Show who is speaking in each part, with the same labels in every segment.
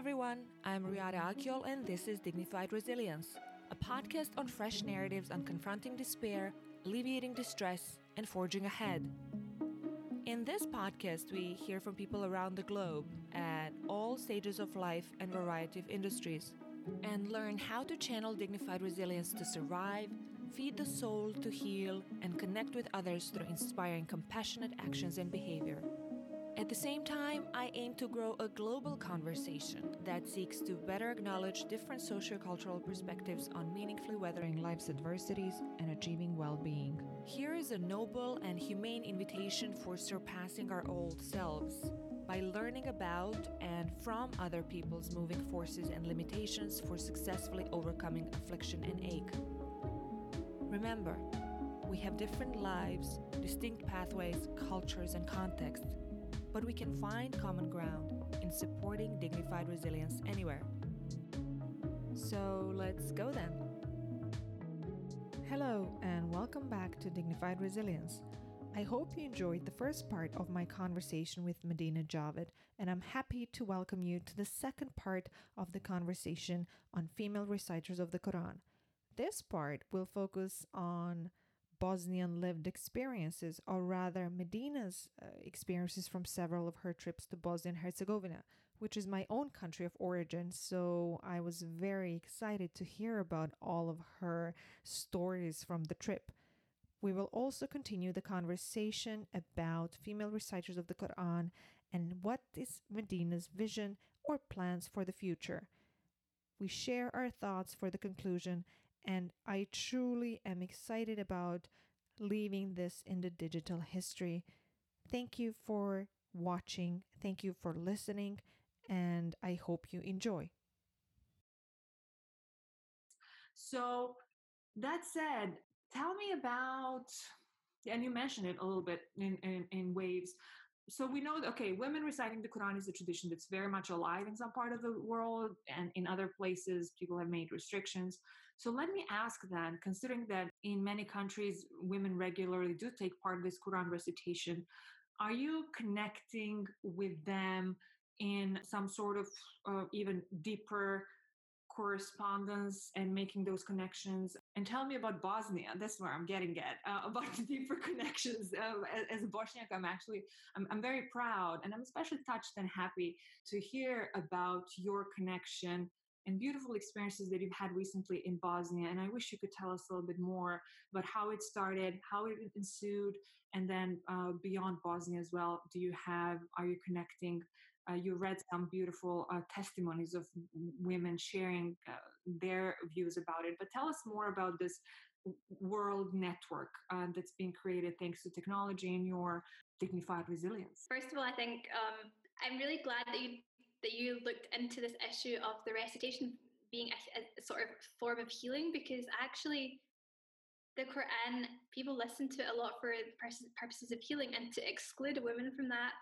Speaker 1: everyone. I'm Riada Akyol, and this is Dignified Resilience, a podcast on fresh narratives on confronting despair, alleviating distress, and forging ahead. In this podcast, we hear from people around the globe at all stages of life and variety of industries, and learn how to channel dignified resilience to survive, feed the soul to heal, and connect with others through inspiring compassionate actions and behavior. At the same time, I aim to grow a global conversation that seeks to better acknowledge different sociocultural perspectives on meaningfully weathering life's adversities and achieving well being. Here is a noble and humane invitation for surpassing our old selves by learning about and from other people's moving forces and limitations for successfully overcoming affliction and ache. Remember, we have different lives, distinct pathways, cultures, and contexts but we can find common ground in supporting dignified resilience anywhere. So let's go then. Hello, and welcome back to Dignified Resilience. I hope you enjoyed the first part of my conversation with Medina Javed, and I'm happy to welcome you to the second part of the conversation on female reciters of the Quran. This part will focus on Bosnian lived experiences, or rather Medina's uh, experiences from several of her trips to Bosnia and Herzegovina, which is my own country of origin. So I was very excited to hear about all of her stories from the trip. We will also continue the conversation about female reciters of the Quran and what is Medina's vision or plans for the future. We share our thoughts for the conclusion and I truly am excited about leaving this in the digital history. Thank you for watching. Thank you for listening. And I hope you enjoy. So, that said, tell me about, and you mentioned it a little bit in, in, in waves, so we know that okay women reciting the quran is a tradition that's very much alive in some part of the world and in other places people have made restrictions. So let me ask then considering that in many countries women regularly do take part in this quran recitation are you connecting with them in some sort of uh, even deeper correspondence and making those connections and tell me about bosnia that's where i'm getting at uh, about the deeper connections uh, as, a bosniak i'm actually I'm, I'm very proud and i'm especially touched and happy to hear about your connection and beautiful experiences that you've had recently in Bosnia. And I wish you could tell us a little bit more about how it started, how it ensued, and then uh, beyond Bosnia as well. Do you have, are you connecting uh, you read some beautiful uh, testimonies of women sharing uh, their views about it. But tell us more about this world network uh, that's being created thanks to technology and your dignified resilience.
Speaker 2: First of all, I think um, I'm really glad that you that you looked into this issue of the recitation being a, a sort of form of healing because actually the Quran, people listen to it a lot for purposes of healing, and to exclude a woman from that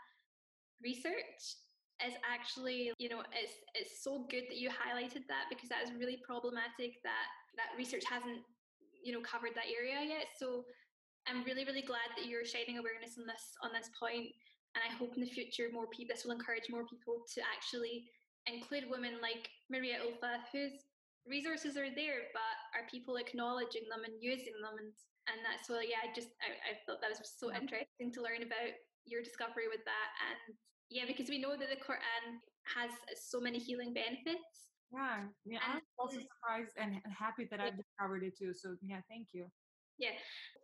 Speaker 2: research is actually, you know, it's it's so good that you highlighted that because that is really problematic that that research hasn't, you know, covered that area yet. So I'm really, really glad that you're shining awareness on this on this point. And I hope in the future more people this will encourage more people to actually include women like Maria Ulfah, whose resources are there, but are people acknowledging them and using them and and that's why yeah, I just I, I thought that was so interesting to learn about your discovery with that and yeah, because we know that the Quran has uh, so many healing benefits.
Speaker 1: Yeah, yeah. I'm also surprised and happy that I've discovered it too. So yeah, thank you.
Speaker 2: Yeah,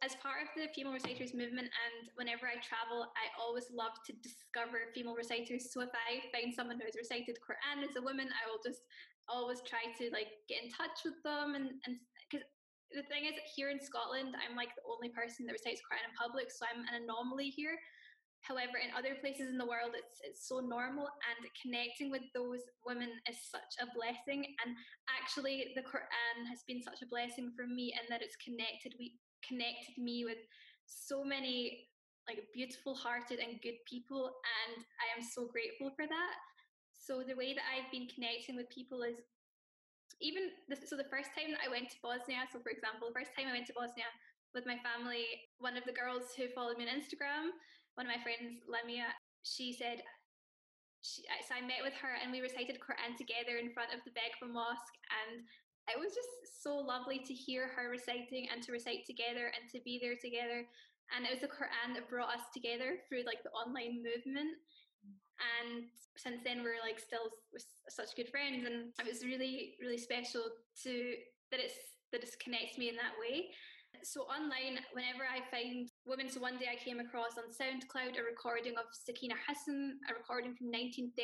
Speaker 2: as part of the female reciters movement, and whenever I travel, I always love to discover female reciters. So if I find someone who has recited Quran as a woman, I will just always try to like get in touch with them, and and because the thing is, here in Scotland, I'm like the only person that recites Quran in public, so I'm an anomaly here. However, in other places in the world, it's, it's so normal, and connecting with those women is such a blessing. And actually, the Quran has been such a blessing for me in that it's connected we connected me with so many like beautiful hearted and good people, and I am so grateful for that. So the way that I've been connecting with people is even the, so the first time that I went to Bosnia. So for example, the first time I went to Bosnia with my family, one of the girls who followed me on Instagram one of my friends, Lemia, she said she, so I met with her and we recited Quran together in front of the Begova Mosque. And it was just so lovely to hear her reciting and to recite together and to be there together. And it was the Quran that brought us together through like the online movement. And since then, we're like still such good friends. And it was really, really special to that it's that it connects me in that way. So online, whenever I find women, so one day I came across on SoundCloud a recording of Sakina Hassan, a recording from 1933,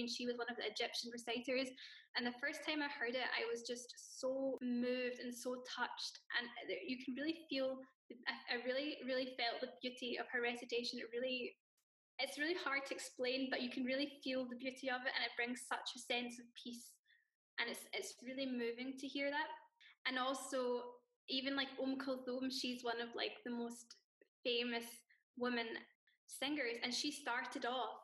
Speaker 2: and she was one of the Egyptian reciters. And the first time I heard it, I was just so moved and so touched, and you can really feel. I really, really felt the beauty of her recitation. It really it's really hard to explain, but you can really feel the beauty of it, and it brings such a sense of peace. And it's it's really moving to hear that. And also, even like Umm Kulthum, she's one of like the most famous women singers, and she started off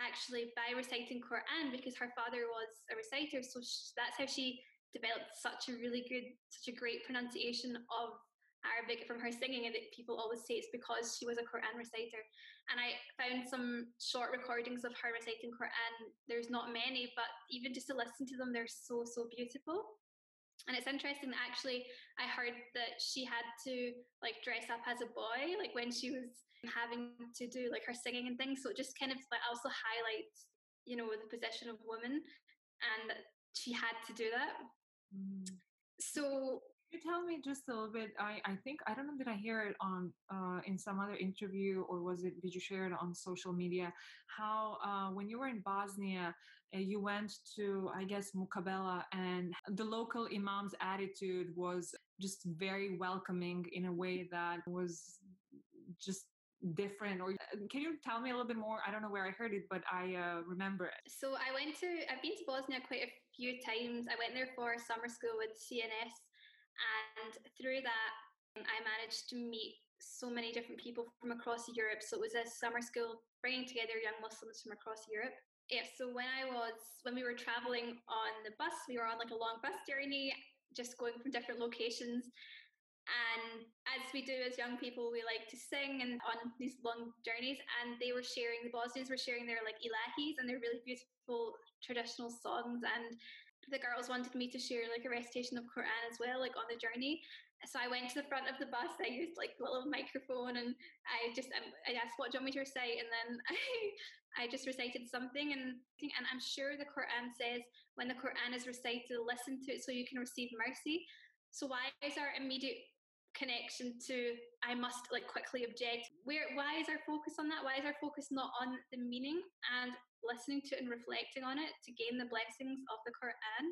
Speaker 2: actually by reciting Quran because her father was a reciter. So she, that's how she developed such a really good, such a great pronunciation of Arabic from her singing, and people always say it's because she was a Quran reciter. And I found some short recordings of her reciting Quran. There's not many, but even just to listen to them, they're so so beautiful. And it's interesting that actually I heard that she had to like dress up as a boy, like when she was having to do like her singing and things. So it just kind of like also highlights, you know, the position of women and that she had to do that. Mm. So
Speaker 1: you tell me just a little bit? I, I think I don't know did I hear it on uh, in some other interview or was it did you share it on social media? How uh, when you were in Bosnia, uh, you went to I guess Mukabela and the local imam's attitude was just very welcoming in a way that was just different or uh, can you tell me a little bit more i don't know where i heard it but i uh, remember it
Speaker 2: so i went to i've been to bosnia quite a few times i went there for summer school with cns and through that, I managed to meet so many different people from across Europe. So it was a summer school bringing together young Muslims from across Europe. Yeah, so when I was, when we were traveling on the bus, we were on like a long bus journey, just going from different locations. And as we do as young people, we like to sing and on these long journeys. And they were sharing, the Bosnians were sharing their like ilahis and their really beautiful traditional songs. And the girls wanted me to share like a recitation of Quran as well, like on the journey. So I went to the front of the bus. I used like a little microphone, and I just um, I asked, "What do you want me to recite?" And then I I just recited something, and and I'm sure the Quran says when the Quran is recited, listen to it so you can receive mercy. So why is our immediate connection to I must like quickly object? Where why is our focus on that? Why is our focus not on the meaning and listening to it and reflecting on it to gain the blessings of the Quran.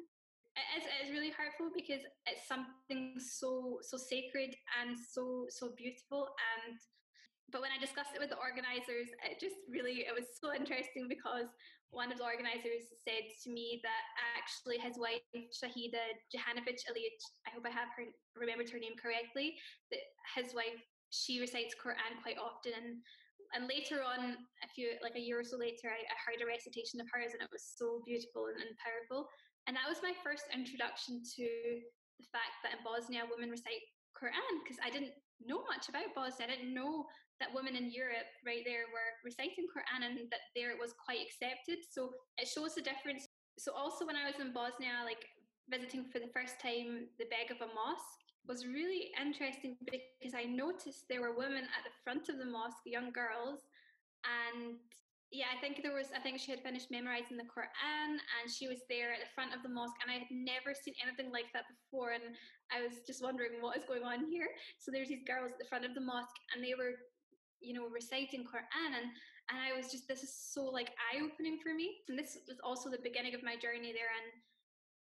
Speaker 2: It is, it is really hurtful because it's something so so sacred and so so beautiful and but when I discussed it with the organizers, it just really it was so interesting because one of the organizers said to me that actually his wife Shahida Jahanovic Alic, I hope I have her remembered her name correctly, that his wife she recites Quran quite often and and later on, a few like a year or so later, I, I heard a recitation of hers, and it was so beautiful and, and powerful. And that was my first introduction to the fact that in Bosnia women recite Quran because I didn't know much about Bosnia. I didn't know that women in Europe right there were reciting Quran and that there it was quite accepted. So it shows the difference. So also when I was in Bosnia, like visiting for the first time the Begova Mosque, was really interesting because I noticed there were women at the front of the mosque, young girls, and yeah, I think there was, I think she had finished memorizing the Quran and she was there at the front of the mosque. And I had never seen anything like that before. And I was just wondering what is going on here. So there's these girls at the front of the mosque and they were, you know, reciting Quran. And, and I was just, this is so like eye opening for me. And this was also the beginning of my journey there. And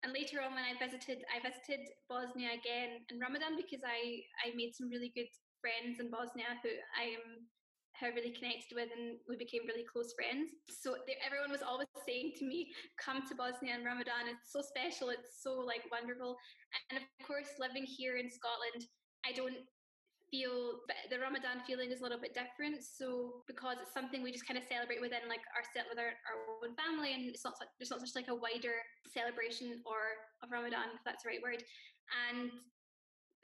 Speaker 2: and later on when I visited I visited Bosnia again in Ramadan because I I made some really good friends in Bosnia who I am have really connected with and we became really close friends. So they, everyone was always saying to me, come to Bosnia in Ramadan. It's so special. It's so like wonderful. And of course, living here in Scotland, I don't feel the Ramadan feeling is a little bit different. So because it's something we just kind of celebrate within like our set with our, our own family, and it's not there's not such like a wider celebration or of Ramadan, if that's the right word. And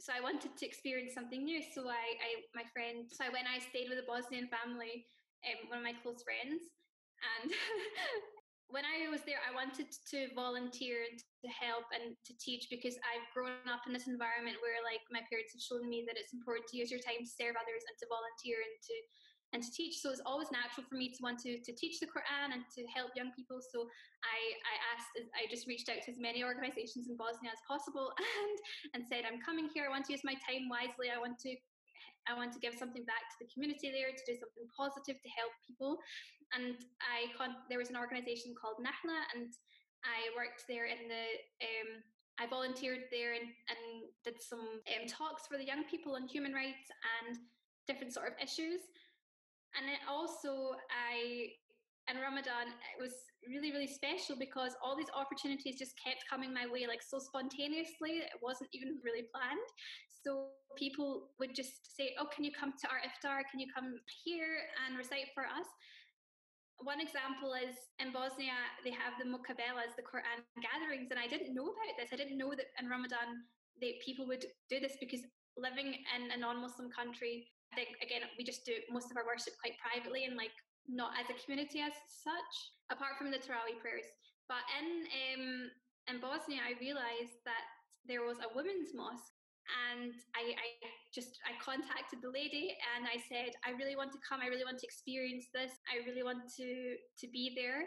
Speaker 2: so I wanted to experience something new. So I, I my friend, so went, I stayed with a Bosnian family, um, one of my close friends, and when I was there, I wanted to volunteer and to help and to teach because I've grown up in this environment where, like, my parents have shown me that it's important to use your time to serve others and to volunteer and to and to teach. So it's always natural for me to want to, to teach the Quran and to help young people. So I, I asked, I just reached out to as many organizations in Bosnia as possible and, and said, I'm coming here. I want to use my time wisely. I want to I want to give something back to the community there to do something positive to help people. And I con- there was an organization called Nahla, and I worked there in the. Um, I volunteered there and, and did some um, talks for the young people on human rights and different sort of issues. And also, I in Ramadan, it was really, really special because all these opportunities just kept coming my way, like so spontaneously. It wasn't even really planned. So people would just say, Oh, can you come to our iftar? Can you come here and recite for us? One example is in Bosnia, they have the mukabelas, the Quran gatherings, and I didn't know about this. I didn't know that in Ramadan that people would do this because living in a non Muslim country, I think, again, we just do most of our worship quite privately and like not as a community as such, apart from the Tarawih prayers. But in um, in Bosnia, I realised that there was a women's mosque, and I, I just I contacted the lady and I said, I really want to come. I really want to experience this. I really want to to be there.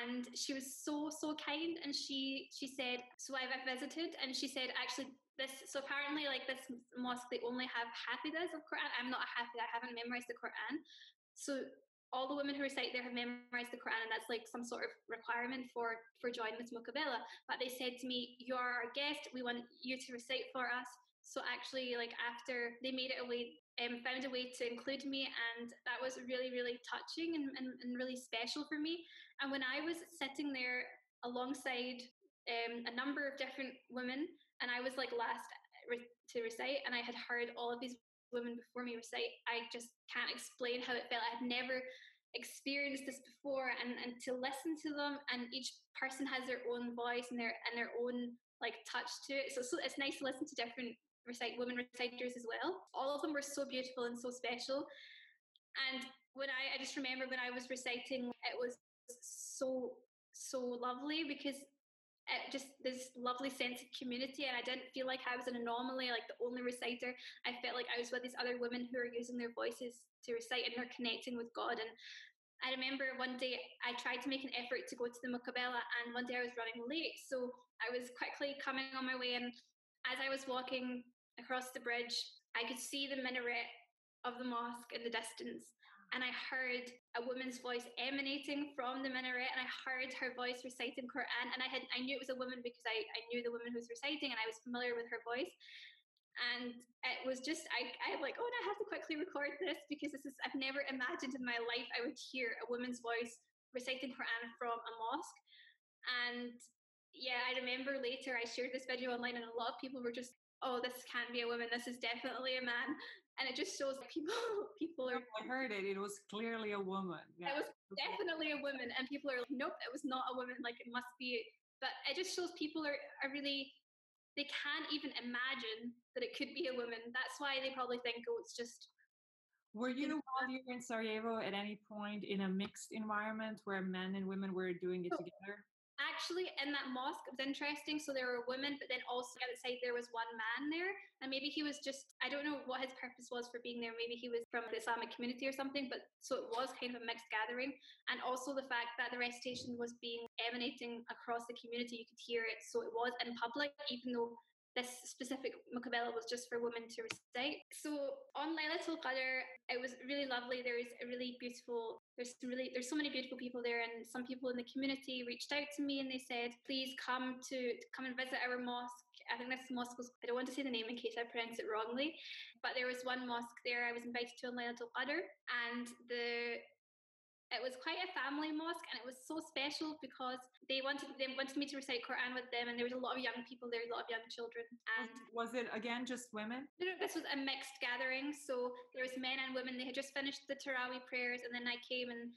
Speaker 2: And she was so so kind, and she she said, so I've visited, and she said actually this so apparently like this mosque they only have hafidahs of Quran. I'm not a hafidah. I haven't memorized the Quran. So all the women who recite there have memorized the Quran, and that's like some sort of requirement for for joining this mukabela. But they said to me, "You are our guest. We want you to recite for us." So actually, like after they made it a way, um, found a way to include me, and that was really, really touching and, and, and really special for me. And when I was sitting there alongside um, a number of different women, and I was like last to recite, and I had heard all of these women before me recite, I just can't explain how it felt. I had never experienced this before and, and to listen to them and each person has their own voice and their and their own like touch to it. So, so it's nice to listen to different recite women reciters as well. All of them were so beautiful and so special. And when I, I just remember when I was reciting, it was so so lovely because just this lovely sense of community and I didn't feel like I was an anomaly, like the only reciter. I felt like I was with these other women who are using their voices to recite and they're connecting with God. And I remember one day I tried to make an effort to go to the Mukabela and one day I was running late. So I was quickly coming on my way and as I was walking across the bridge, I could see the minaret of the mosque in the distance and I heard a woman's voice emanating from the minaret, and I heard her voice reciting Quran, and I had I knew it was a woman because I, I knew the woman who was reciting, and I was familiar with her voice. And it was just I I like oh no, I have to quickly record this because this is I've never imagined in my life I would hear a woman's voice reciting Quran from a mosque, and yeah I remember later I shared this video online, and a lot of people were just oh this can't be a woman. This is definitely a man and it just shows that people people are.
Speaker 1: I heard it. It was clearly a woman.
Speaker 2: Yeah. It was definitely a woman, and people are like, nope, it was not a woman. Like it must be. But it just shows people are are really they can't even imagine that it could be a woman. That's why they probably think, oh, it's just.
Speaker 1: Were you while you were in Sarajevo at any point in a mixed environment where men and women were doing it together?
Speaker 2: Actually in that mosque it was interesting so there were women but then also outside there was one man there and maybe he was just i don't know what his purpose was for being there maybe he was from the islamic community or something but so it was kind of a mixed gathering and also the fact that the recitation was being emanating across the community you could hear it so it was in public even though this specific mukabela was just for women to recite. So on Laylatul Qadr, it was really lovely. There is a really beautiful, there's really, there's so many beautiful people there and some people in the community reached out to me and they said, please come to, come and visit our mosque. I think this mosque was, I don't want to say the name in case I pronounce it wrongly, but there was one mosque there I was invited to on Laylatul Qadr and the it was quite a family mosque and it was so special because they wanted they wanted me to recite Quran with them and there was a lot of young people there, a lot of young children. And
Speaker 1: was it again just women?
Speaker 2: No, no, this was a mixed gathering. So there was men and women. They had just finished the Tarawih prayers and then I came and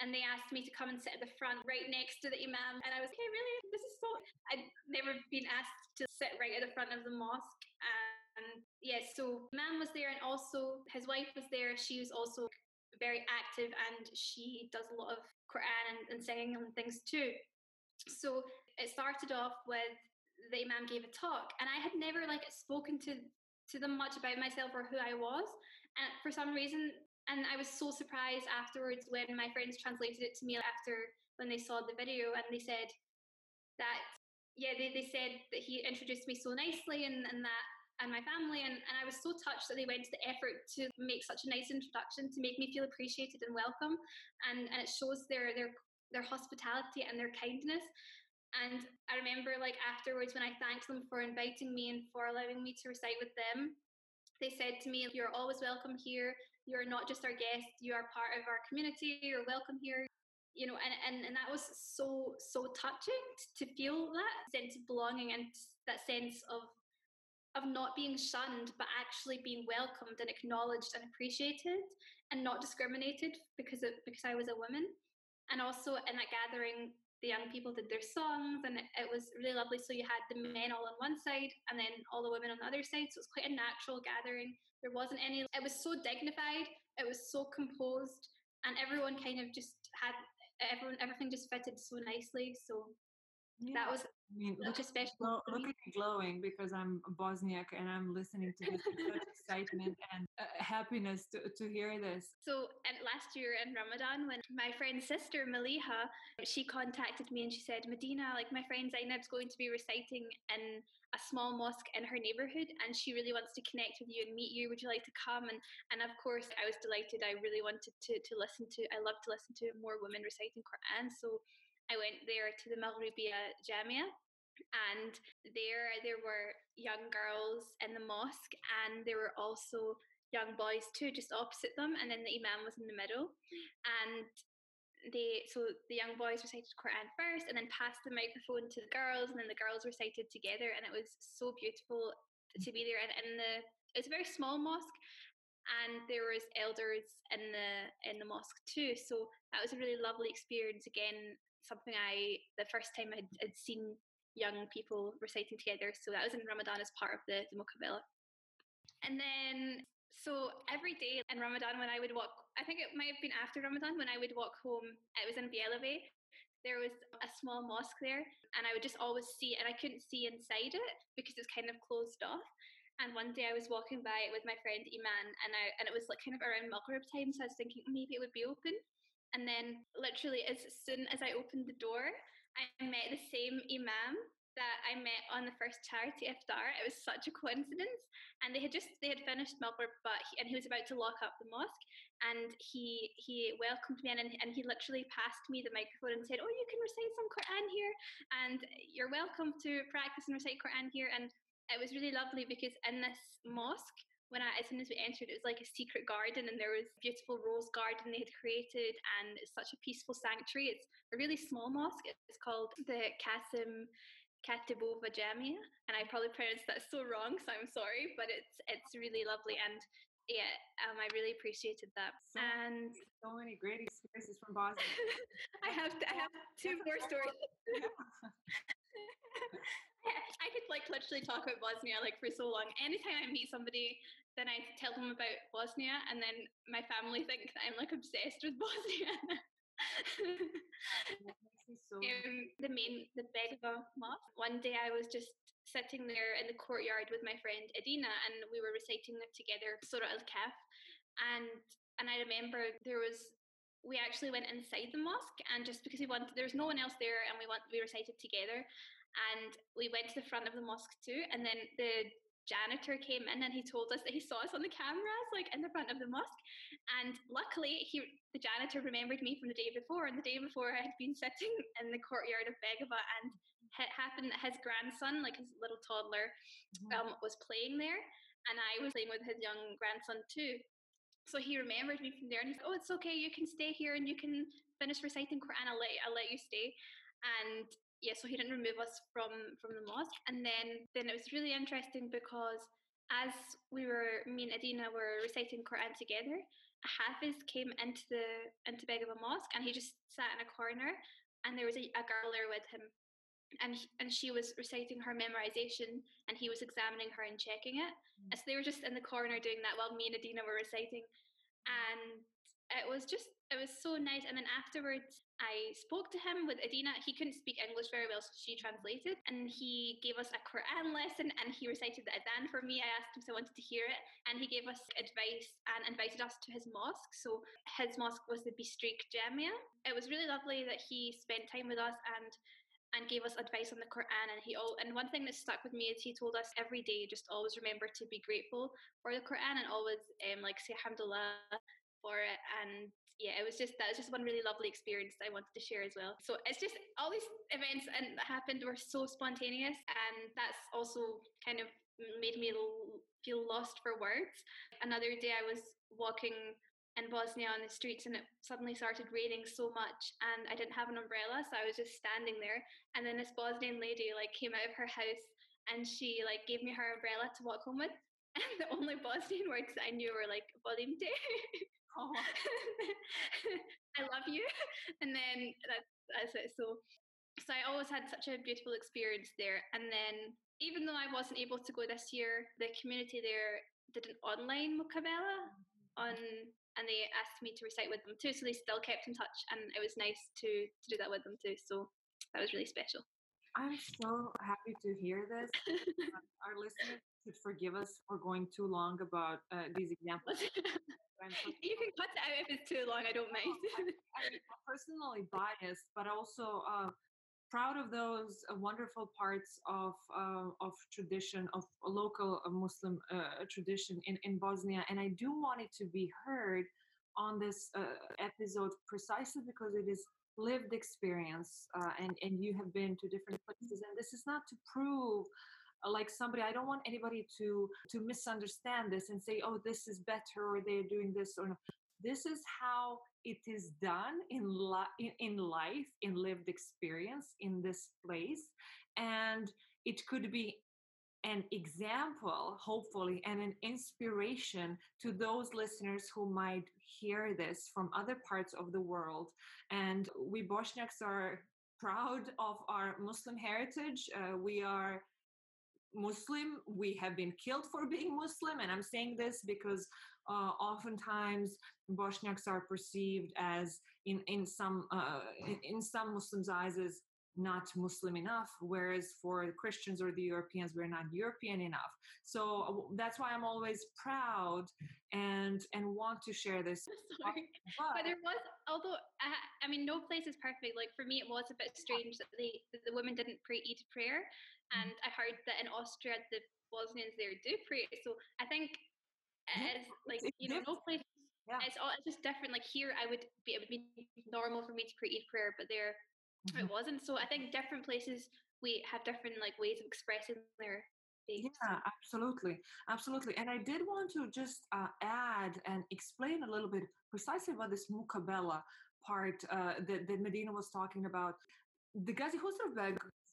Speaker 2: and they asked me to come and sit at the front right next to the imam and I was okay really this is so I'd never been asked to sit right at the front of the mosque and yes yeah, so imam was there and also his wife was there she was also very active and she does a lot of Quran and, and singing and things too. So it started off with the Imam gave a talk, and I had never like spoken to to them much about myself or who I was, and for some reason, and I was so surprised afterwards when my friends translated it to me after when they saw the video, and they said that yeah, they, they said that he introduced me so nicely and, and that and my family and, and I was so touched that they went to the effort to make such a nice introduction to make me feel appreciated and welcome. And, and it shows their their their hospitality and their kindness. And I remember like afterwards when I thanked them for inviting me and for allowing me to recite with them they said to me you're always welcome here. You're not just our guest. You are part of our community. You're welcome here. You know and, and and that was so so touching to feel that sense of belonging and that sense of of not being shunned but actually being welcomed and acknowledged and appreciated and not discriminated because of because I was a woman. And also in that gathering the young people did their songs and it, it was really lovely. So you had the men all on one side and then all the women on the other side. So it was quite a natural gathering. There wasn't any it was so dignified it was so composed and everyone kind of just had everyone everything just fitted so nicely. So yeah. that was
Speaker 1: I mean, look, glow, look at me glowing because I'm Bosniak and I'm listening to this with such excitement and uh, happiness to, to hear this.
Speaker 2: So, and last year in Ramadan, when my friend's sister Maliha, she contacted me and she said, Medina, like my friend Zainab's going to be reciting in a small mosque in her neighborhood and she really wants to connect with you and meet you. Would you like to come? And and of course, I was delighted. I really wanted to to listen to. I love to listen to more women reciting Quran. So I went there to the Maghribiya Jamia and there there were young girls in the mosque and there were also young boys too just opposite them and then the imam was in the middle. And they so the young boys recited Quran first and then passed the microphone to the girls and then the girls recited together and it was so beautiful to be there and in the it's a very small mosque and there was elders in the in the mosque too. So that was a really lovely experience again something I the first time I'd, I'd seen young people reciting together. So that was in Ramadan as part of the, the Mukabala. And then so every day in Ramadan when I would walk I think it might have been after Ramadan when I would walk home, it was in Bjelave. There was a small mosque there and I would just always see and I couldn't see inside it because it's kind of closed off. And one day I was walking by it with my friend Iman and I and it was like kind of around Maghrib time, so I was thinking maybe it would be open. And then, literally, as soon as I opened the door, I met the same Imam that I met on the first charity iftar. It was such a coincidence, and they had just they had finished Maghrib, but he, and he was about to lock up the mosque, and he he welcomed me in, and, and he literally passed me the microphone and said, "Oh, you can recite some Quran here, and you're welcome to practice and recite Quran here." And it was really lovely because in this mosque when I, as soon as we entered, it was like a secret garden, and there was a beautiful rose garden they had created, and it's such a peaceful sanctuary. It's a really small mosque. It's called the Kasim Katibova Jamia, and I probably pronounced that so wrong, so I'm sorry, but it's it's really lovely, and yeah, um, I really appreciated that.
Speaker 1: So
Speaker 2: and
Speaker 1: so many great experiences from Bosnia.
Speaker 2: I have to, I have two more stories. I could like literally talk about Bosnia like for so long. Anytime I meet somebody, then I tell them about Bosnia, and then my family think that I'm like obsessed with Bosnia. so... um, the main, the Begova mosque. One day I was just sitting there in the courtyard with my friend Adina, and we were reciting together Surah Al Kahf, and and I remember there was we actually went inside the mosque and just because we wanted there was no one else there and we want we recited together and we went to the front of the mosque too and then the janitor came in and he told us that he saw us on the cameras like in the front of the mosque. And luckily he the janitor remembered me from the day before and the day before i had been sitting in the courtyard of begova and it happened that his grandson like his little toddler mm-hmm. um, was playing there and i was playing with his young grandson too. So he remembered me from there and he said oh it's okay you can stay here and you can finish reciting quran i'll let, I'll let you stay. And yeah, so he didn't remove us from from the mosque. And then then it was really interesting because as we were me and Adina were reciting Quran together, a Hafiz came into the into Begova Mosque and he just sat in a corner and there was a, a girl there with him. And he, and she was reciting her memorization and he was examining her and checking it. Mm. And so they were just in the corner doing that while me and Adina were reciting. Mm. And it was just it was so nice. And then afterwards, I spoke to him with Adina. He couldn't speak English very well, so she translated. And he gave us a Quran lesson and he recited the Adhan for me. I asked him if I wanted to hear it. And he gave us advice and invited us to his mosque. So his mosque was the Bistrik Jamia. It was really lovely that he spent time with us and and gave us advice on the Quran. And he all and one thing that stuck with me is he told us every day just always remember to be grateful for the Quran and always um, like say alhamdulillah for it. And yeah, it was just that was just one really lovely experience that I wanted to share as well. So it's just all these events and that happened were so spontaneous, and that's also kind of made me feel lost for words. Another day I was walking in Bosnia on the streets and it suddenly started raining so much and I didn't have an umbrella so I was just standing there and then this Bosnian lady like came out of her house and she like gave me her umbrella to walk home with and the only Bosnian words I knew were like "Volim oh. I love you and then that's, that's it so so I always had such a beautiful experience there and then even though I wasn't able to go this year the community there did an online mukabela on and they asked me to recite with them too. So they still kept in touch, and it was nice to to do that with them too. So that was really special.
Speaker 1: I'm so happy to hear this. Our listeners should forgive us for going too long about uh, these examples.
Speaker 2: out if it's too long. I don't mind.
Speaker 1: I, am personally biased, but also uh, proud of those uh, wonderful parts of uh, of tradition of local Muslim uh, tradition in in Bosnia, and I do want it to be heard on this uh, episode precisely because it is lived experience, uh, and and you have been to different places, and this is not to prove like somebody i don't want anybody to to misunderstand this and say oh this is better or they're doing this or no. This is how it is done in, li- in life, in lived experience in this place. And it could be an example, hopefully, and an inspiration to those listeners who might hear this from other parts of the world. And we Bosniaks are proud of our Muslim heritage. Uh, we are Muslim. We have been killed for being Muslim. And I'm saying this because uh, oftentimes Bosniaks are perceived as in in some uh, in, in, some Muslims' eyes as not Muslim enough, whereas for Christians or the Europeans, we're not European enough. So uh, that's why I'm always proud and and want to share this.
Speaker 2: Sorry. But, but there was, although I, I, mean, no place is perfect. Like for me, it was a bit strange that the the women didn't pray Eid prayer, mm-hmm. and I heard that in Austria the Bosnians there do pray. So I think as like you know no place yeah. it's all it's just different. Like here i would be it would be normal for me to pray eid prayer but there mm-hmm. it wasn't. So i think different places we have different like ways of expressing their faith.
Speaker 1: Yeah absolutely absolutely. And i did want to just uh, add and explain a little bit precisely about this mukabela part uh, that, that medina was talking about. The Gazi Husrev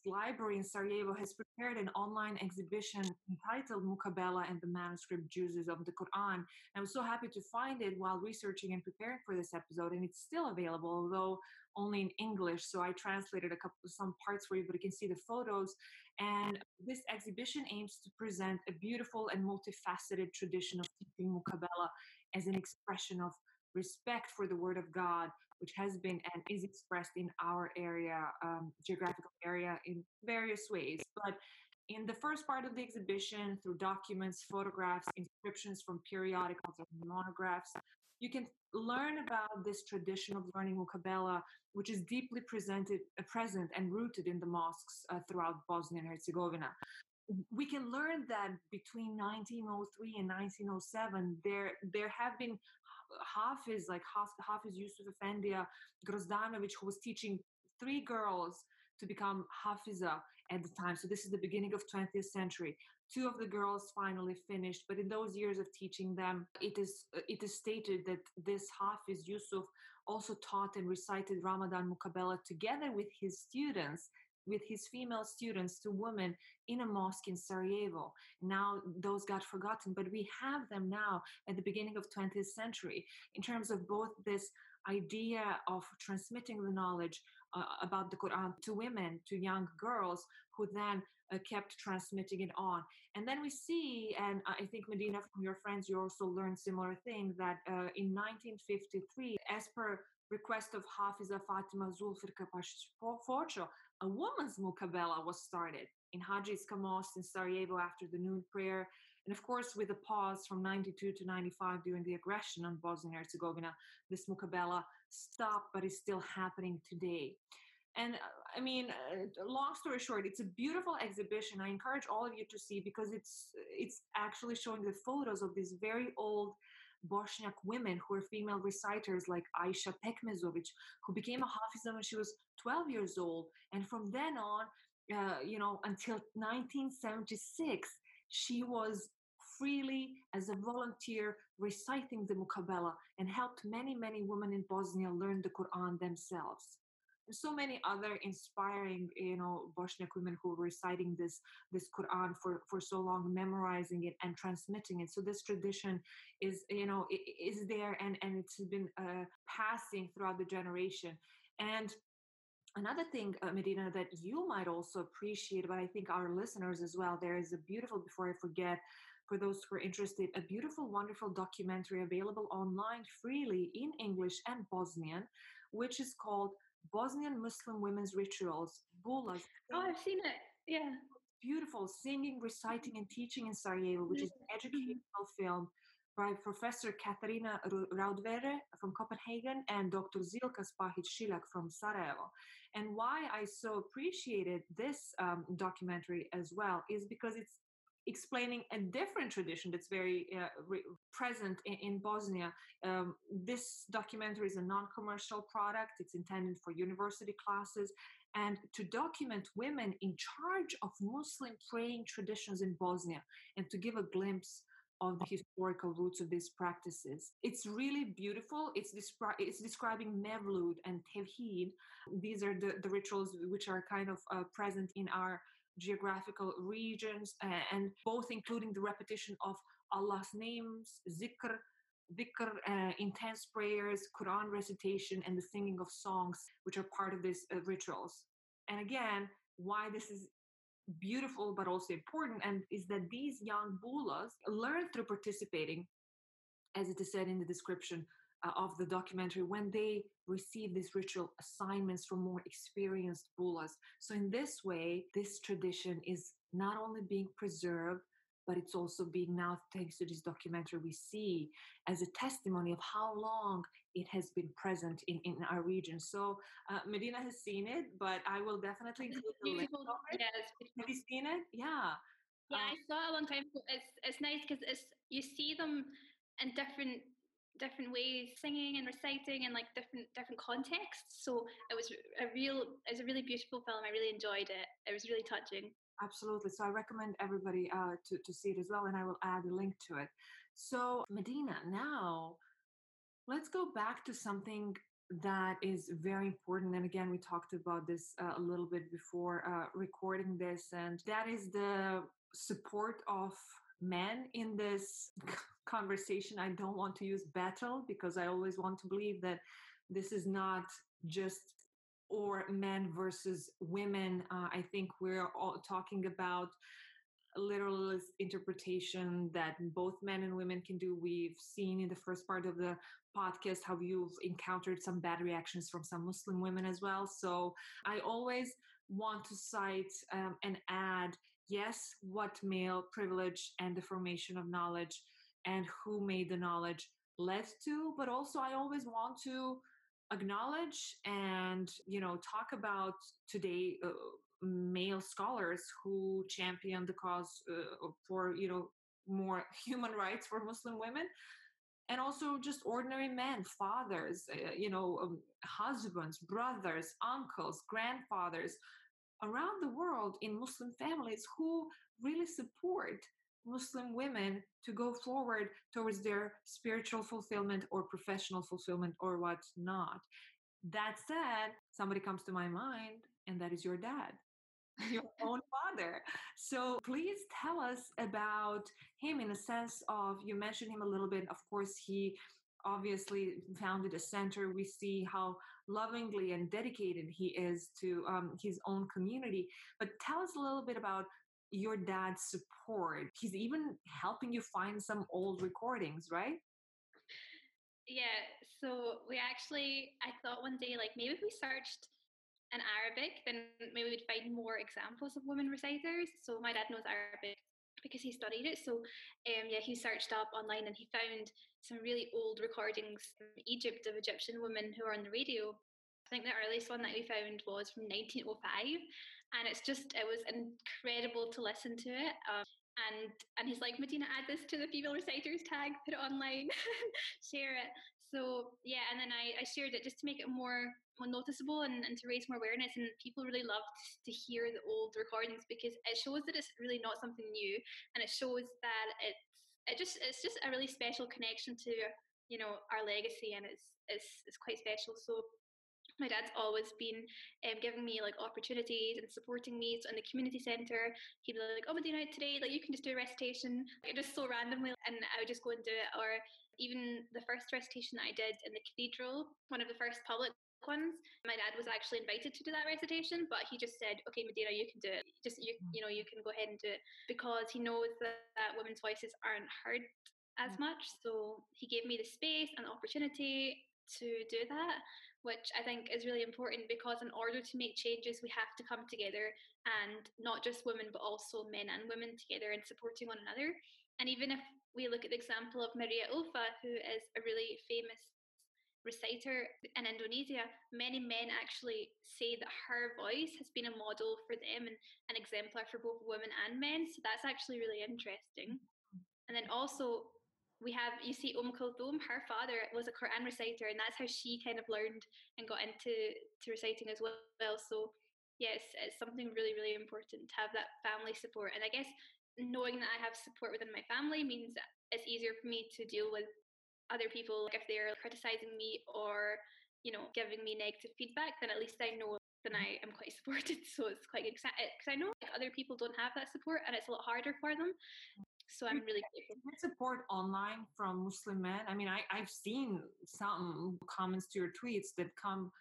Speaker 1: library in Sarajevo has prepared an online exhibition entitled Mukabela and the Manuscript Juzus of the Quran. I was so happy to find it while researching and preparing for this episode, and it's still available, although only in English. So I translated a couple of some parts for you, but you can see the photos. And this exhibition aims to present a beautiful and multifaceted tradition of teaching Mukabela as an expression of respect for the Word of God, which has been and is expressed in our area, um, geographical area, in various ways. But in the first part of the exhibition, through documents, photographs, inscriptions from periodicals and monographs, you can learn about this tradition of learning Mukabela, which is deeply presented, uh, present and rooted in the mosques uh, throughout Bosnia and Herzegovina. We can learn that between 1903 and 1907, there there have been Hafiz, is like Hafiz Yusuf Efendia uh, Grozdanovic, who was teaching three girls to become Hafiza at the time. So this is the beginning of 20th century. Two of the girls finally finished, but in those years of teaching them, it is uh, it is stated that this Hafiz Yusuf also taught and recited Ramadan Mukabela together with his students with his female students to women in a mosque in Sarajevo. Now those got forgotten, but we have them now at the beginning of 20th century in terms of both this idea of transmitting the knowledge uh, about the Quran to women, to young girls, who then uh, kept transmitting it on. And then we see, and I think Medina, from your friends, you also learned similar thing that uh, in 1953, as per request of Hafiza Fatima Zulfikar Forcho, a woman's mukabela was started in Hadžiska Most in Sarajevo after the noon prayer. And of course, with a pause from 92 to 95 during the aggression on Bosnia and Herzegovina, this mukabela stopped, but is still happening today. And uh, I mean, uh, long story short, it's a beautiful exhibition. I encourage all of you to see because it's it's actually showing the photos of these very old Bosniak women who were female reciters like Aisha Pekmezovic, who became a Hafiza when she was 12 years old. And from then on, uh, you know, until 1976, she was freely as a volunteer reciting the Mukabela and helped many, many women in Bosnia learn the Quran themselves so many other inspiring you know bosniak women who were reciting this this quran for for so long memorizing it and transmitting it. So this tradition is you know is there and and it's been uh, passing throughout the generation. And another thing uh, medina that you might also appreciate but i think our listeners as well there is a beautiful before i forget for those who are interested, a beautiful, wonderful documentary available online freely in English and Bosnian, which is called Bosnian Muslim women's rituals, bulas.
Speaker 2: Oh, I've seen it. Yeah.
Speaker 1: Beautiful singing, reciting, and teaching in Sarajevo, which is an mm-hmm. educational film by Professor Catharina Raudvere from Copenhagen and Dr. Zilka Spahic Siljak from Sarajevo. And why I so appreciated this um, documentary as well is because it's explaining a different tradition that's very uh, re- present in, in Bosnia. Um, this documentary is a non commercial product, it's intended for university classes and to document women in charge of Muslim praying traditions in Bosnia and to give a glimpse of the historical roots of these practices. It's really beautiful. It's, descri- it's describing Mevlud and Tevhid. These are the, the rituals which are kind of uh, present in our geographical regions, and both including the repetition of Allah's names, zikr, dhikr, uh, intense prayers, Quran recitation, and the singing of songs, which are part of these uh, rituals. And again, why this is beautiful but also important, and is that these young bulas learn through participating, as it is said in the description, uh, of the documentary when they receive these ritual assignments from more experienced bulas. So, in this way, this tradition is not only being preserved, but it's also being now, thanks to this documentary, we see as a testimony of how long it has been present in, in our region. So, uh, Medina has seen it, but I will definitely include the link.
Speaker 2: Yes.
Speaker 1: Have you seen it? Yeah.
Speaker 2: Yeah, um, I saw it a long time ago. It's it's nice because it's you see them in different different ways singing and reciting and like different different contexts. So it was a real it was a really beautiful film. I really enjoyed it. It was really touching.
Speaker 1: Absolutely. So i recommend everybody uh, to, to see it as well and i will add a link to it. So medina now let's go back to something that is very important. And again we talked about this uh, a little bit before uh, recording this and that is the support of men in this conversation. I don't want to use battle because I always want to believe that this is not just or men versus women. Uh, I think we're all talking about literalist interpretation that both men and women can do. We've seen in the first part of the podcast how you've encountered some bad reactions from some Muslim women as well. So I always want to cite um, and add yes, what male privilege and the formation of knowledge and who made the knowledge led to, but also I always want to acknowledge and you know talk about today uh, male scholars who champion the cause uh, for you know more human rights for muslim women and also just ordinary men fathers uh, you know um, husbands brothers uncles grandfathers around the world in muslim families who really support Muslim women to go forward towards their spiritual fulfillment or professional fulfillment or what not. That said, somebody comes to my mind, and that is your dad, your own father. So please tell us about him in the sense of you mentioned him a little bit. Of course, he obviously founded a center. We see how lovingly and dedicated he is to um, his own community. But tell us a little bit about your dad's support. He's even helping you find some old recordings, right?
Speaker 2: Yeah. So we actually, I thought one day, like maybe if we searched in Arabic, then maybe we'd find more examples of women reciters. So my dad knows Arabic because he studied it. So um, yeah, he searched up online and he found some really old recordings from Egypt of Egyptian women who are on the radio. I think the earliest one that we found was from 1905, and it's just it was incredible to listen to it. Um, and and he's like, Medina, add this to the female reciters tag, put it online, share it. So yeah, and then I, I shared it just to make it more more noticeable and, and to raise more awareness. And people really loved to hear the old recordings because it shows that it's really not something new, and it shows that it's it just it's just a really special connection to you know our legacy, and it's it's it's quite special. So my dad's always been um, giving me like opportunities and supporting me. So in the community centre, he'd be like, "Oh, Medina, today like you can just do a recitation," like, just so randomly, and I would just go and do it. Or even the first recitation that I did in the cathedral, one of the first public ones, my dad was actually invited to do that recitation, but he just said, "Okay, Medina, you can do it. Just you, you know, you can go ahead and do it," because he knows that, that women's voices aren't heard as mm. much. So he gave me the space and the opportunity to do that which I think is really important because in order to make changes, we have to come together and not just women, but also men and women together and supporting one another. And even if we look at the example of Maria Ulfah, who is a really famous reciter in Indonesia, many men actually say that her voice has been a model for them and an exemplar for both women and men. So that's actually really interesting. Mm-hmm. And then also, we have you see Umm Kulthum, her father was a Quran reciter, and that's how she kind of learned and got into to reciting as well. So yes, it's something really really important to have that family support. And I guess knowing that I have support within my family means it's easier for me to deal with other people. Like if they're criticizing me or you know giving me negative feedback, then at least I know then I am quite supported. So it's quite exciting because I know other people don't have that support and it's a lot harder for them. So I'm really grateful.
Speaker 1: support online from Muslim men. I mean, I, I've seen some comments to your tweets that come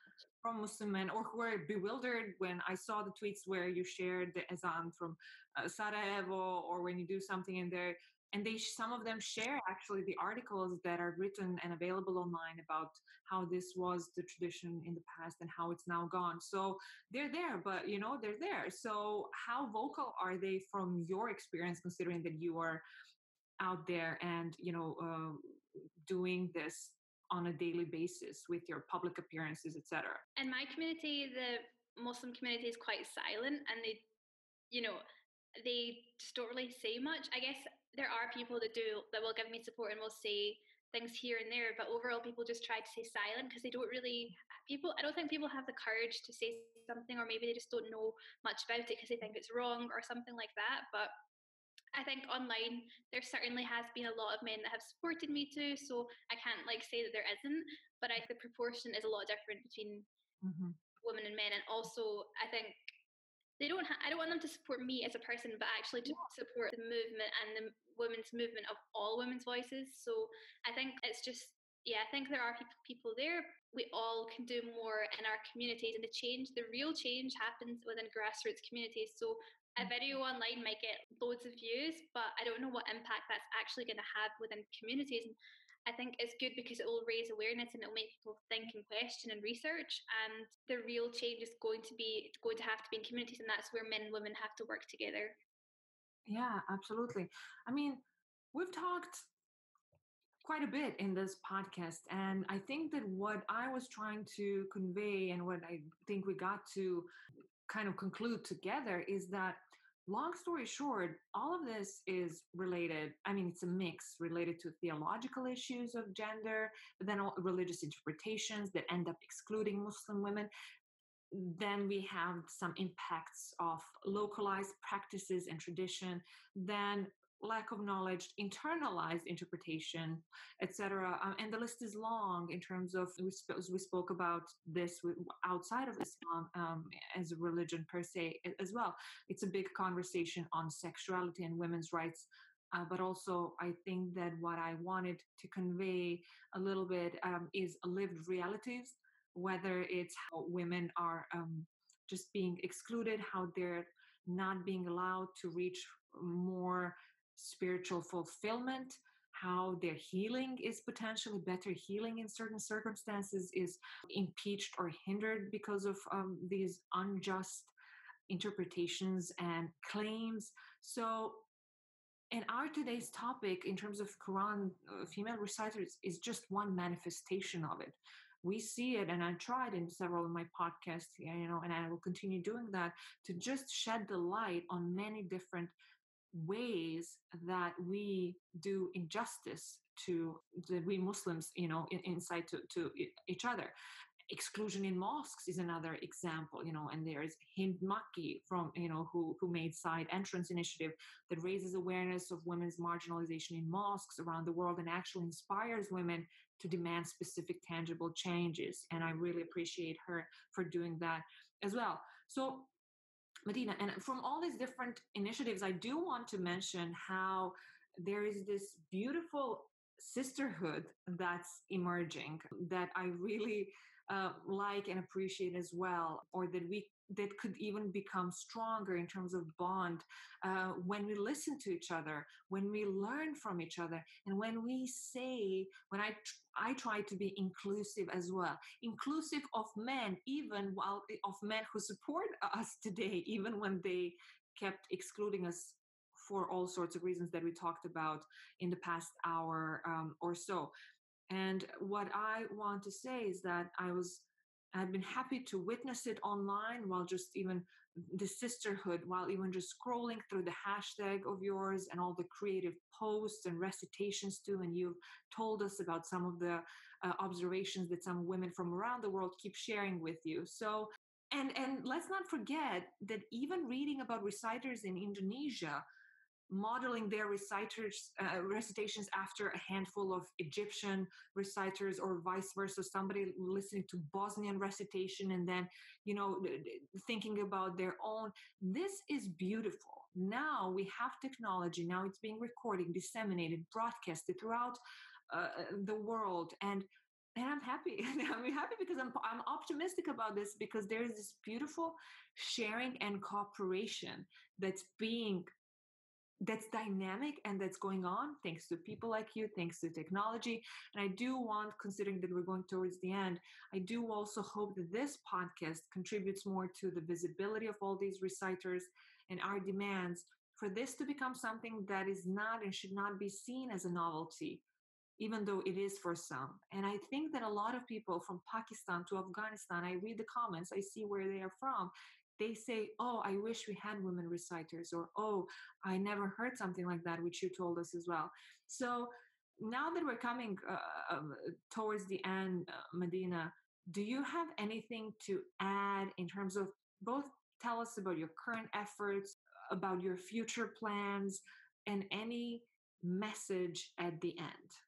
Speaker 1: from Muslim men or who are bewildered when I saw the tweets where you shared the azan from uh, Sarajevo or when you do something in there. And they, some of them share actually the articles that are written and available online about how this was the tradition in the past and how it's now gone. So they're there, but you know, they're there. So how vocal are they from your experience, considering that you are out there and, you know, uh, doing this on a daily basis with your public appearances, etc.
Speaker 2: In my community, the Muslim community is quite silent and they, you know, they just don't really say much. I guess there are people that do that will give me support and will say things here and there, but overall people just try to stay silent because they don't really people. I don't think people have the courage to say something, or maybe they just don't know much about it because they think it's wrong or something like that. But I think online there certainly has been a lot of men that have supported me too, so I can't like say that there isn't, but I think the proportion is a lot different between mm-hmm. women and men, and also I think they don't ha- i don't want them to support me as a person but actually to yeah. support the movement and the women's movement of all women's voices so i think it's just yeah i think there are people, people there we all can do more in our communities and the change the real change happens within grassroots communities so a mm. video online might get loads of views but i don't know what impact that's actually going to have within communities and I think it's good because it will raise awareness and it'll make people think and question and research. And the real change is going to be going to have to be in communities, and that's where men and women have to work together.
Speaker 1: Yeah, absolutely. I mean, we've talked quite a bit in this podcast, and I think that what I was trying to convey and what I think we got to kind of conclude together is that long story short, all of this is related. I mean, it's a mix related to theological issues of gender, but then religious interpretations that end up excluding Muslim women. Then we have some impacts of localized practices and tradition. Then lack of knowledge, internalized interpretation, etc. Um, and the list is long in terms of we, sp- we spoke about this outside of Islam um, as a religion per se as well. It's a big conversation on sexuality and women's rights uh, but also I think that what I wanted to convey a little bit um, is lived realities, whether it's how women are um, just being excluded, how they're not being allowed to reach more spiritual fulfillment how their healing is potentially better healing in certain circumstances is impeached or hindered because of um, these unjust interpretations and claims. So and our today's topic in terms of quran uh, female reciters is just one manifestation of it. We see it and i tried in several of my podcasts you know and i will continue doing that to just shed the light on many different ways that we do injustice to the we muslims you know in, inside to, to each other. Exclusion in mosques is another example you know and there's hind makki from you know who who made side entrance initiative that raises awareness of women's marginalization in mosques around the world and actually inspires women to demand specific tangible changes. And i really appreciate her for doing that as well. So Medina, and from all these different initiatives, I do want to mention how there is this beautiful sisterhood that's emerging that I really uh, like and appreciate as well, or that we that could even become stronger in terms of bond uh, when we listen to each other, when we learn from each other, and when we say, when I I try to be inclusive as well, inclusive of men, even while of men who support us today, even when they kept excluding us for all sorts of reasons that we talked about in the past hour um, or so. And what I want to say is that I was I've been happy to witness it online while just even the sisterhood, while even just scrolling through the hashtag of yours and all the creative posts and recitations too. And you've told us about some of the uh, observations that some women from around the world keep sharing with you. So, and and let's not forget that even reading about reciters in Indonesia modeling their reciters uh, recitations after a handful of Egyptian reciters or vice versa somebody listening to Bosnian recitation and then you know thinking about their own. This is beautiful. Now we have technology. Now it's being recorded disseminated broadcasted throughout uh, the world. And and I'm happy. I'm happy because I'm I'm optimistic about this because there is this beautiful sharing and cooperation that's being that's dynamic and that's going on thanks to people like you thanks to technology. And i do want considering that we're going towards the end i do also hope that this podcast contributes more to the visibility of all these reciters and our demands for this to become something that is not and should not be seen as a novelty even though it is for some. And i think that a lot of people from pakistan to afghanistan i read the comments i see where they are from they say, Oh, I wish we had women reciters, or Oh, I never heard something like that, which you told us as well. So now that we're coming uh, um, towards the end, uh, Medina, do you have anything to add in terms of both tell us about your current efforts, about your future plans, and any message at the end?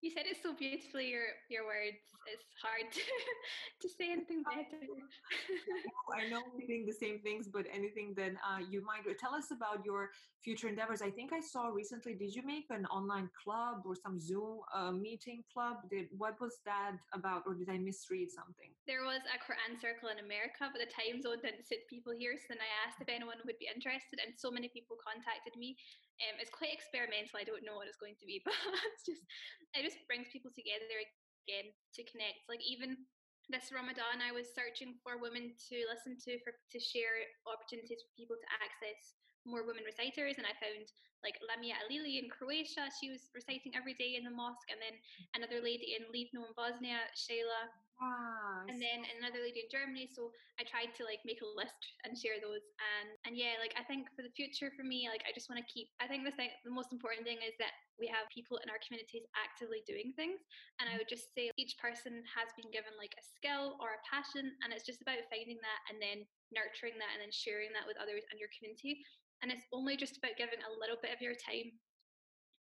Speaker 2: You said it so beautifully, your, your words it's hard to, to say anything better.
Speaker 1: I know we think the same things, but anything that uh, you might tell us about your future endeavors. I think I saw recently. Did you make an online club or some Zoom uh, meeting club? Did what was that about, or did I misread something?
Speaker 2: There was a Quran circle in America, but the time zone didn't suit people here. So then I asked if anyone would be interested, and so many people contacted me. Um, it's quite experimental. I don't know what it's going to be, but it's just it just brings people together again to connect. Like even this Ramadan, I was searching for women to listen to for to share opportunities for people to access more women reciters and I found like Lamia Alili in Croatia. She was reciting every day in the mosque and then another lady in Livno in Bosnia, Shayla.
Speaker 1: Ah,
Speaker 2: and then another lady in Germany. So I tried to like make a list and share those. And and yeah, like I think for the future for me, like I just want to keep I think the thing the most important thing is that we have people in our communities actively doing things. And I would just say each person has been given like a skill or a passion and it's just about finding that and then nurturing that and then sharing that with others in your community and it's only just about giving a little bit of your time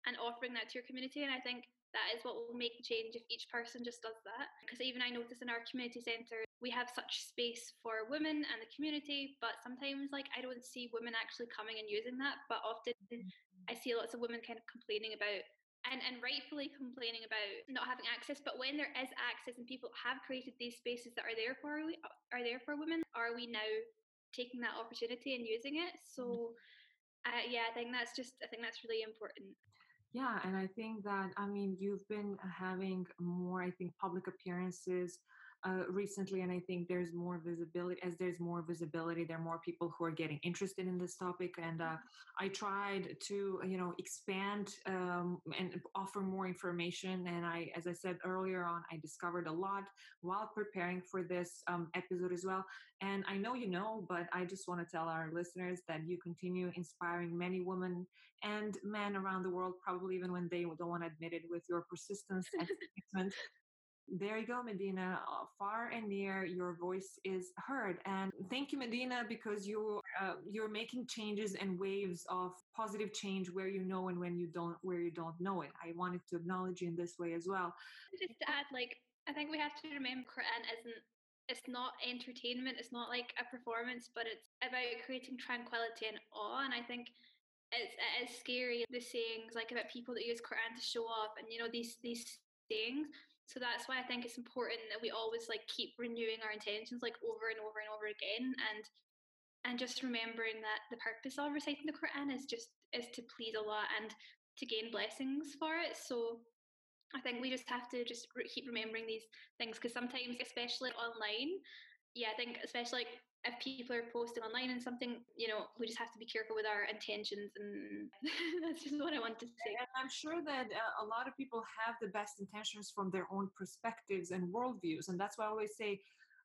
Speaker 2: and offering that to your community. And I think that is what will make change if each person just does that. Because even I notice in our community centre, we have such space for women and the community, but sometimes like I don't see women actually coming and using that. But often I see lots of women kind of complaining about and, and rightfully complaining about not having access. But when there is access and people have created these spaces that are there for are there for women, are we now taking that opportunity and using it? So, uh, yeah, I think that's just I think that's really important.
Speaker 1: Yeah, and I think that I mean you've been uh, having more I think public appearances uh, recently, and I think there's more visibility. As there's more visibility, there are more people who are getting interested in this topic. And uh, mm-hmm. I tried to, you know, expand um, and offer more information. And I, as I said earlier on, I discovered a lot while preparing for this um, episode as well. And I know you know, but I just want to tell our listeners that you continue inspiring many women and men around the world, probably even when they don't want to admit it, with your persistence and commitment there you go, Medina. Uh, far and near, your voice is heard. And thank you, Medina, because you uh, you're making changes and waves of positive change where you know and when you don't, where you don't know it. I wanted to acknowledge you in this way as well.
Speaker 2: Just to add, like I think we have to remember Quran isn't. It's not entertainment. It's not like a performance, but it's about creating tranquility and awe. And I think it's it is scary the sayings like about people that use Quran to show off, and you know these these sayings so that's why I think it's important that we always like keep renewing our intentions like over and over and over again and and just remembering that the purpose of reciting the Quran is just is to please Allah and to gain blessings for it. So I think we just have to just keep remembering these things because sometimes, especially online, yeah, I think especially like if people are posting online and something, you know, we just have to be careful with our intentions. And that's just what I want to say.
Speaker 1: And I'm sure that uh, a lot of people have the best intentions from their own perspectives and worldviews. And that's why I always say,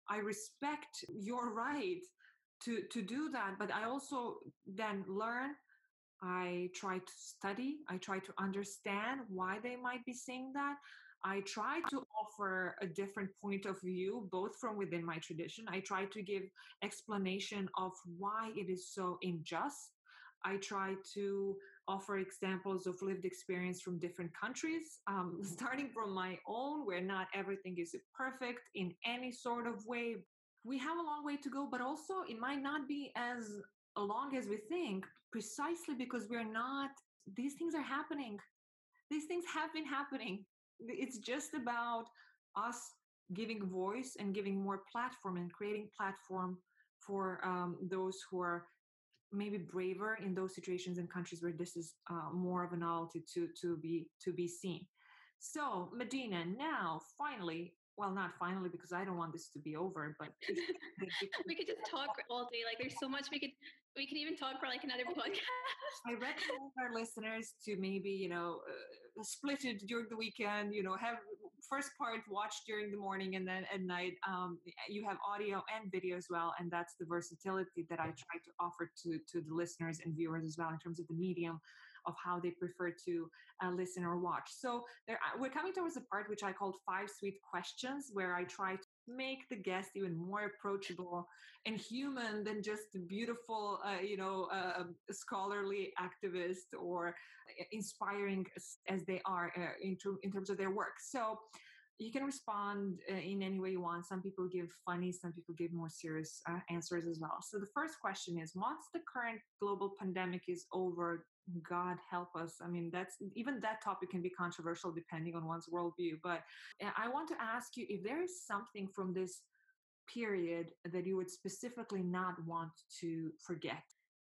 Speaker 1: I respect your right to, to do that. But I also then learn. I try to study. I try to understand why they might be saying that. I try to offer a different point of view, both from within my tradition. I try to give explanation of why it is so unjust. I try to offer examples of lived experience from different countries, um, starting from my own, where not everything is perfect in any sort of way. We have a long way to go, but also it might not be as long as we think, precisely because we're not, these things are happening. These things have been happening it's just about us giving voice and giving more platform and creating platform for um, those who are maybe braver in those situations and countries where this is uh, more of a novelty to to be to be seen. So medina now finally well not finally because i don't want this to be over but
Speaker 2: we could just talk all day like there's so much we could we could even talk for like another podcast.
Speaker 1: I recommend our listeners to maybe you know uh, split it during the weekend you know have first part watch during the morning and then at night um, you have audio and video as well and that's the versatility that i try to offer to to the listeners and viewers as well in terms of the medium of how they prefer to uh, listen or watch. So there, we're coming towards a part which I called five sweet questions, where I try to make the guest even more approachable and human than just beautiful, uh, you know, uh, scholarly activist or inspiring as, they are uh, in, in terms of their work. So you can respond uh, in any way you want. Some people give funny, some people give more serious uh, answers as well. So the first question is once the current global pandemic is over, God help us. I mean, that's even that topic can be controversial depending on one's worldview. But uh, I want to ask you if there is something from this period that you would specifically not want to forget.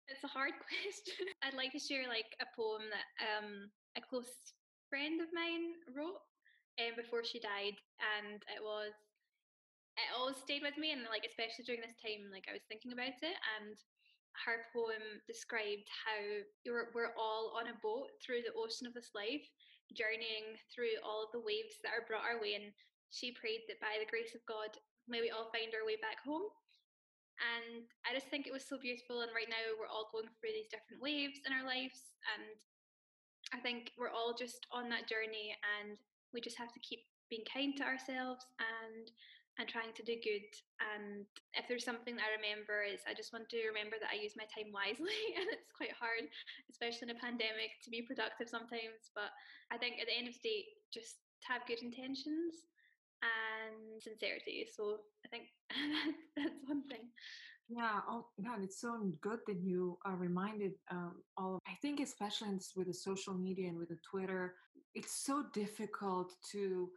Speaker 2: It's a hard question. I'd like to share like a poem that um, a close friend of mine wrote um, before she died, and it was it always stayed with me, and like especially during this time, like I was thinking about it, and her poem described how we're, we're all on a boat through the ocean of this life, journeying through all of the waves that are brought our way. And she prayed that by the grace of God, may we all find our way back home. And I just think it was so beautiful. And right now, we're all going through these different waves in our lives. And I think we're all just on that journey, and we just have to keep being kind to ourselves and and trying to do good. And if there's something I remember is I just want to remember that I use my time wisely and it's quite hard, especially in a pandemic, to be productive sometimes. But I think at the end of the day, just have good intentions and sincerity. So I think that's one thing.
Speaker 1: Yeah. Oh, God, it's so good that you are reminded um, all. I think, especially with the social media and with the Twitter, it's so difficult to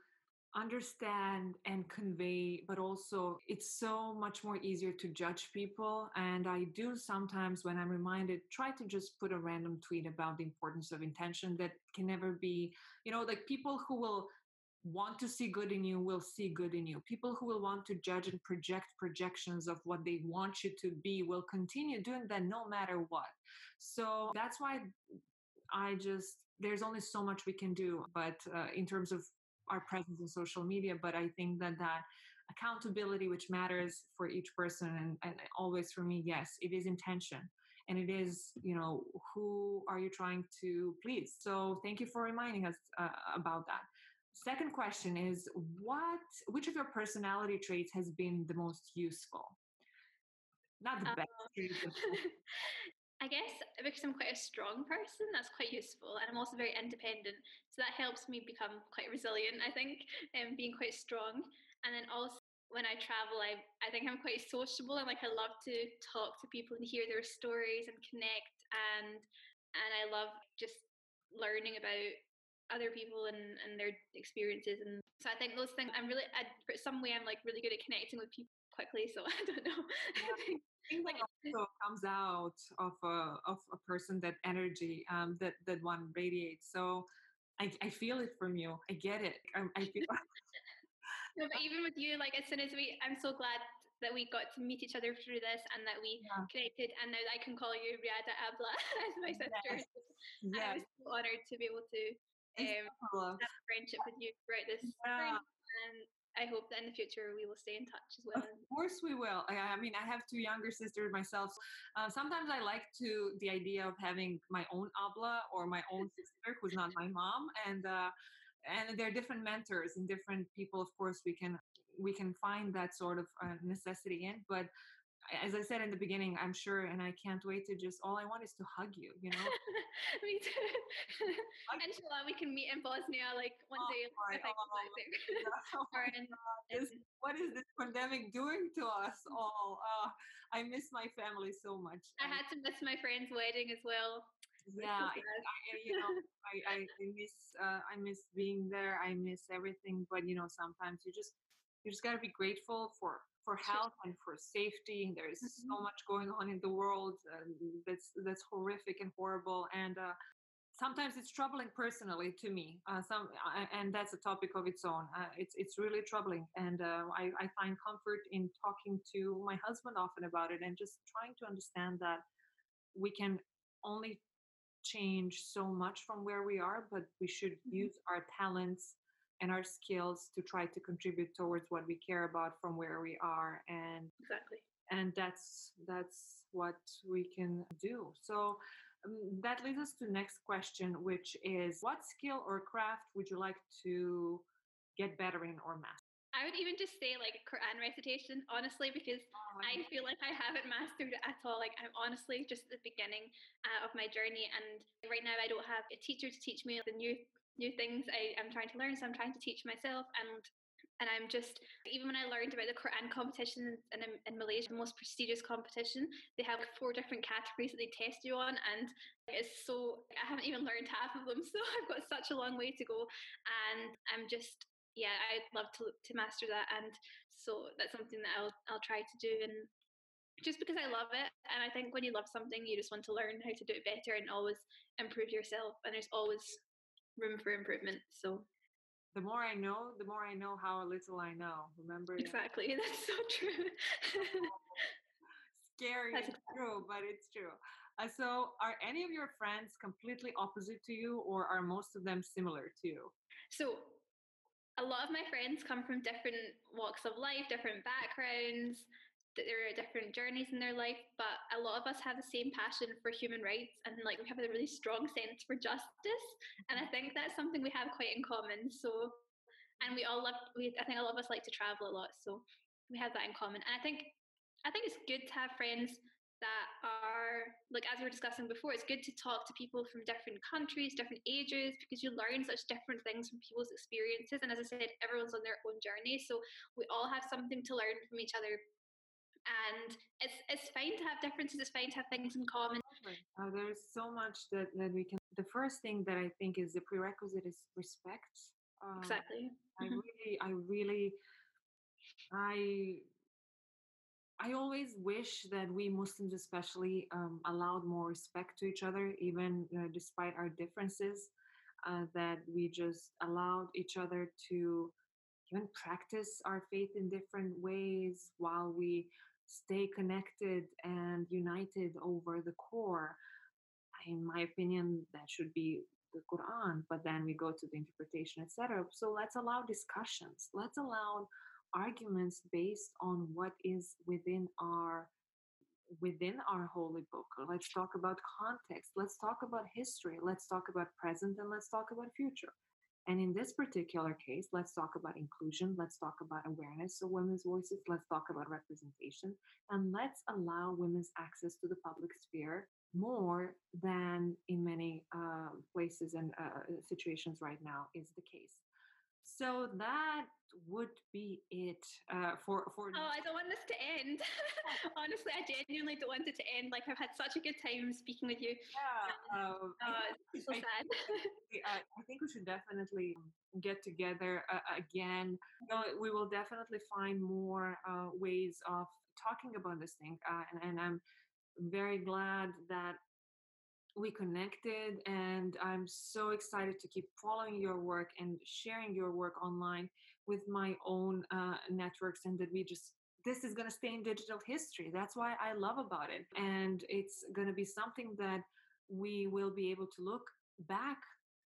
Speaker 1: understand and convey but also it's so much more easier to judge people. And i do sometimes when i'm reminded try to just put a random tweet about the importance of intention that can never be you know like people who will want to see good in you will see good in you. People who will want to judge and project projections of what they want you to be will continue doing that no matter what. So that's why i just there's only so much we can do but uh, in terms of our presence in social media but i think that that accountability which matters for each person and, and always for me yes it is intention and it is you know who are you trying to please? So thank you for reminding us uh, about that. Second question is what which of your personality traits has been the most useful? Not the um, best
Speaker 2: I guess because I'm quite a strong person, that's quite useful. And I'm also very independent. So that helps me become quite resilient, I think, and um, being quite strong. And then also when I travel, I, I think I'm quite sociable and like I love to talk to people and hear their stories and connect and and I love just learning about other people and, and their experiences and so I think those things I'm really I, for some way I'm like really good at connecting with people quickly so I don't know yeah
Speaker 1: think like also comes out of a of a person that energy um, that that one radiates. So I, I feel it from you. I get it. I, I feel.
Speaker 2: no, but even with you, like as soon as we, I'm so glad that we got to meet each other through this and that we yeah. connected and now I can call you Riada Abla as my sister. Yes. yes. I was so honored to be able to um, have a friendship with you throughout this yeah. and I hope that in the future we will stay in touch as well.
Speaker 1: Of course, we will. I, I mean, I have two younger sisters myself. Uh, sometimes I like to the idea of having my own abla or my own sister who's not my mom, and uh, and they're different mentors and different people. Of course, we can we can find that sort of uh, necessity in, but as I said in the beginning, I'm sure, and I can't wait to just all I want is to hug you, you know.
Speaker 2: Me too. Inshallah, we can meet in Bosnia like one oh, day. My,
Speaker 1: oh, oh this, what is this pandemic doing to us all? Uh, I miss my family so much.
Speaker 2: I had to miss my friend's wedding as well.
Speaker 1: Yeah, I, I, you know, I, I miss uh, I miss being there. I miss everything, but you know, sometimes you just you just got to be grateful for for health and for safety. There is mm-hmm. so much going on in the world that's that's horrific and horrible, and uh, sometimes it's troubling personally to me. Uh, some uh, and that's a topic of its own. Uh, it's it's really troubling, and uh, I, I find comfort in talking to my husband often about it, and just trying to understand that we can only change so much from where we are, but we should mm-hmm. use our talents and our skills to try to contribute towards what we care about from where we are and
Speaker 2: exactly.
Speaker 1: and that's that's what we can do. So um, that leads us to the next question which is what skill or craft would you like to get better in or master?
Speaker 2: I would even just say like Quran recitation, honestly, because oh, I feel like I haven't mastered it at all. Like I'm honestly just at the beginning uh, of my journey, and right now I don't have a teacher to teach me the new new things I am trying to learn. So I'm trying to teach myself and and I'm just even when I learned about the Quran competition in, in Malaysia, the most prestigious competition, they have four different categories that they test you on, and it's so I haven't even learned half of them, so I've got such a long way to go, and I'm just yeah, I'd love to to master that, and so that's something that I'll I'll try to do, and just because I love it, and I think when you love something, you just want to learn how to do it better and always improve yourself, and there's always room for improvement. So
Speaker 1: the more I know, the more I know how little I know. Remember?
Speaker 2: Exactly. That's so true.
Speaker 1: Scary, That's exactly. true, but it's true. Uh, so, are any of your friends completely opposite to you, or are most of them similar to you?
Speaker 2: So, a lot of my friends come from different walks of life, different backgrounds, there are different journeys in their life, but a lot of us have the same passion for human rights and like we have a really strong sense for justice. And I think that's something we have quite in common. So, and we all love, we, I think a lot of us like to travel a lot. So we have that in common. And I think, I think it's good to have friends that are like as we were discussing before it's good to talk to people from different countries different ages because you learn such different things from people's experiences and as i said everyone's on their own journey so we all have something to learn from each other and it's it's fine to have differences. It's fine to have things in common.
Speaker 1: Uh, there's so much that, that we can. The first thing that I think is the prerequisite is respect.
Speaker 2: Uh, exactly.
Speaker 1: I mm-hmm. really, I really, I I always wish that we Muslims, especially, um, allowed more respect to each other, even uh, despite our differences. Uh, that we just allowed each other to even practice our faith in different ways while we stay connected and united over the core. In my opinion, that should be the Quran, but then we go to the interpretation, etc. So let's allow discussions. Let's allow arguments based on what is within our within our holy book let's talk about context let's talk about history let's talk about present and let's talk about future and in this particular case let's talk about inclusion let's talk about awareness of women's voices let's talk about representation and let's allow women's access to the public sphere more than in many uh, places and uh, situations right now is the case so that would be it uh, for for.
Speaker 2: Oh, I don't want this to end. Honestly, I genuinely don't want it to end. Like I've had such a good time speaking with you.
Speaker 1: Yeah, um,
Speaker 2: oh, it's so I, sad.
Speaker 1: I, I, think we should definitely get together uh, again. Know, we will definitely find more uh, ways of talking about this thing, uh, and, and I'm very glad that we connected and i'm so excited to keep following your work and sharing your work online with my own uh, networks and that we just this is going to stay in digital history. That's why i love about it. And it's going to be something that we will be able to look back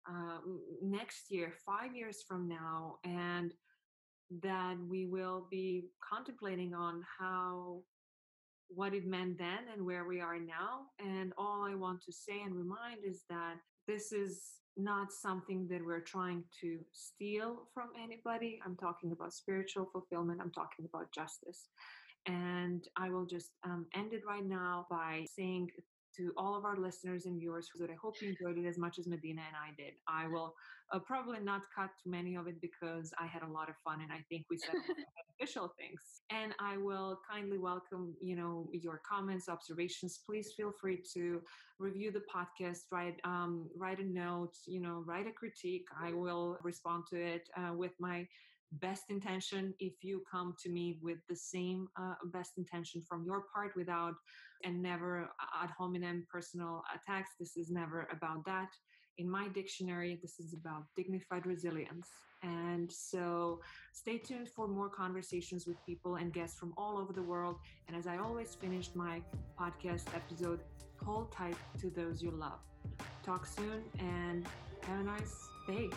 Speaker 1: uh, next year five years from now and that we will be contemplating on how what it meant then and where we are now. And all I want to say and remind is that this is not something that we're trying to steal from anybody. I'm talking about spiritual fulfillment, I'm talking about justice. And I will just um, end it right now by saying to all of our listeners and viewers that I hope you enjoyed it as much as Medina and I did. I will uh, probably not cut too many of it because I had a lot of fun and I think we said official things. And I will kindly welcome, you know, your comments, observations. Please feel free to review the podcast, write um, write a note, you know, write a critique. I will respond to it uh, with my best intention if you come to me with the same uh, best intention from your part without and never ad hominem personal attacks. This is never about that. In my dictionary this is about dignified resilience. And so stay tuned for more conversations with people and guests from all over the world. And as i always finish my podcast episode hold tight to those you love. Talk soon and have a nice day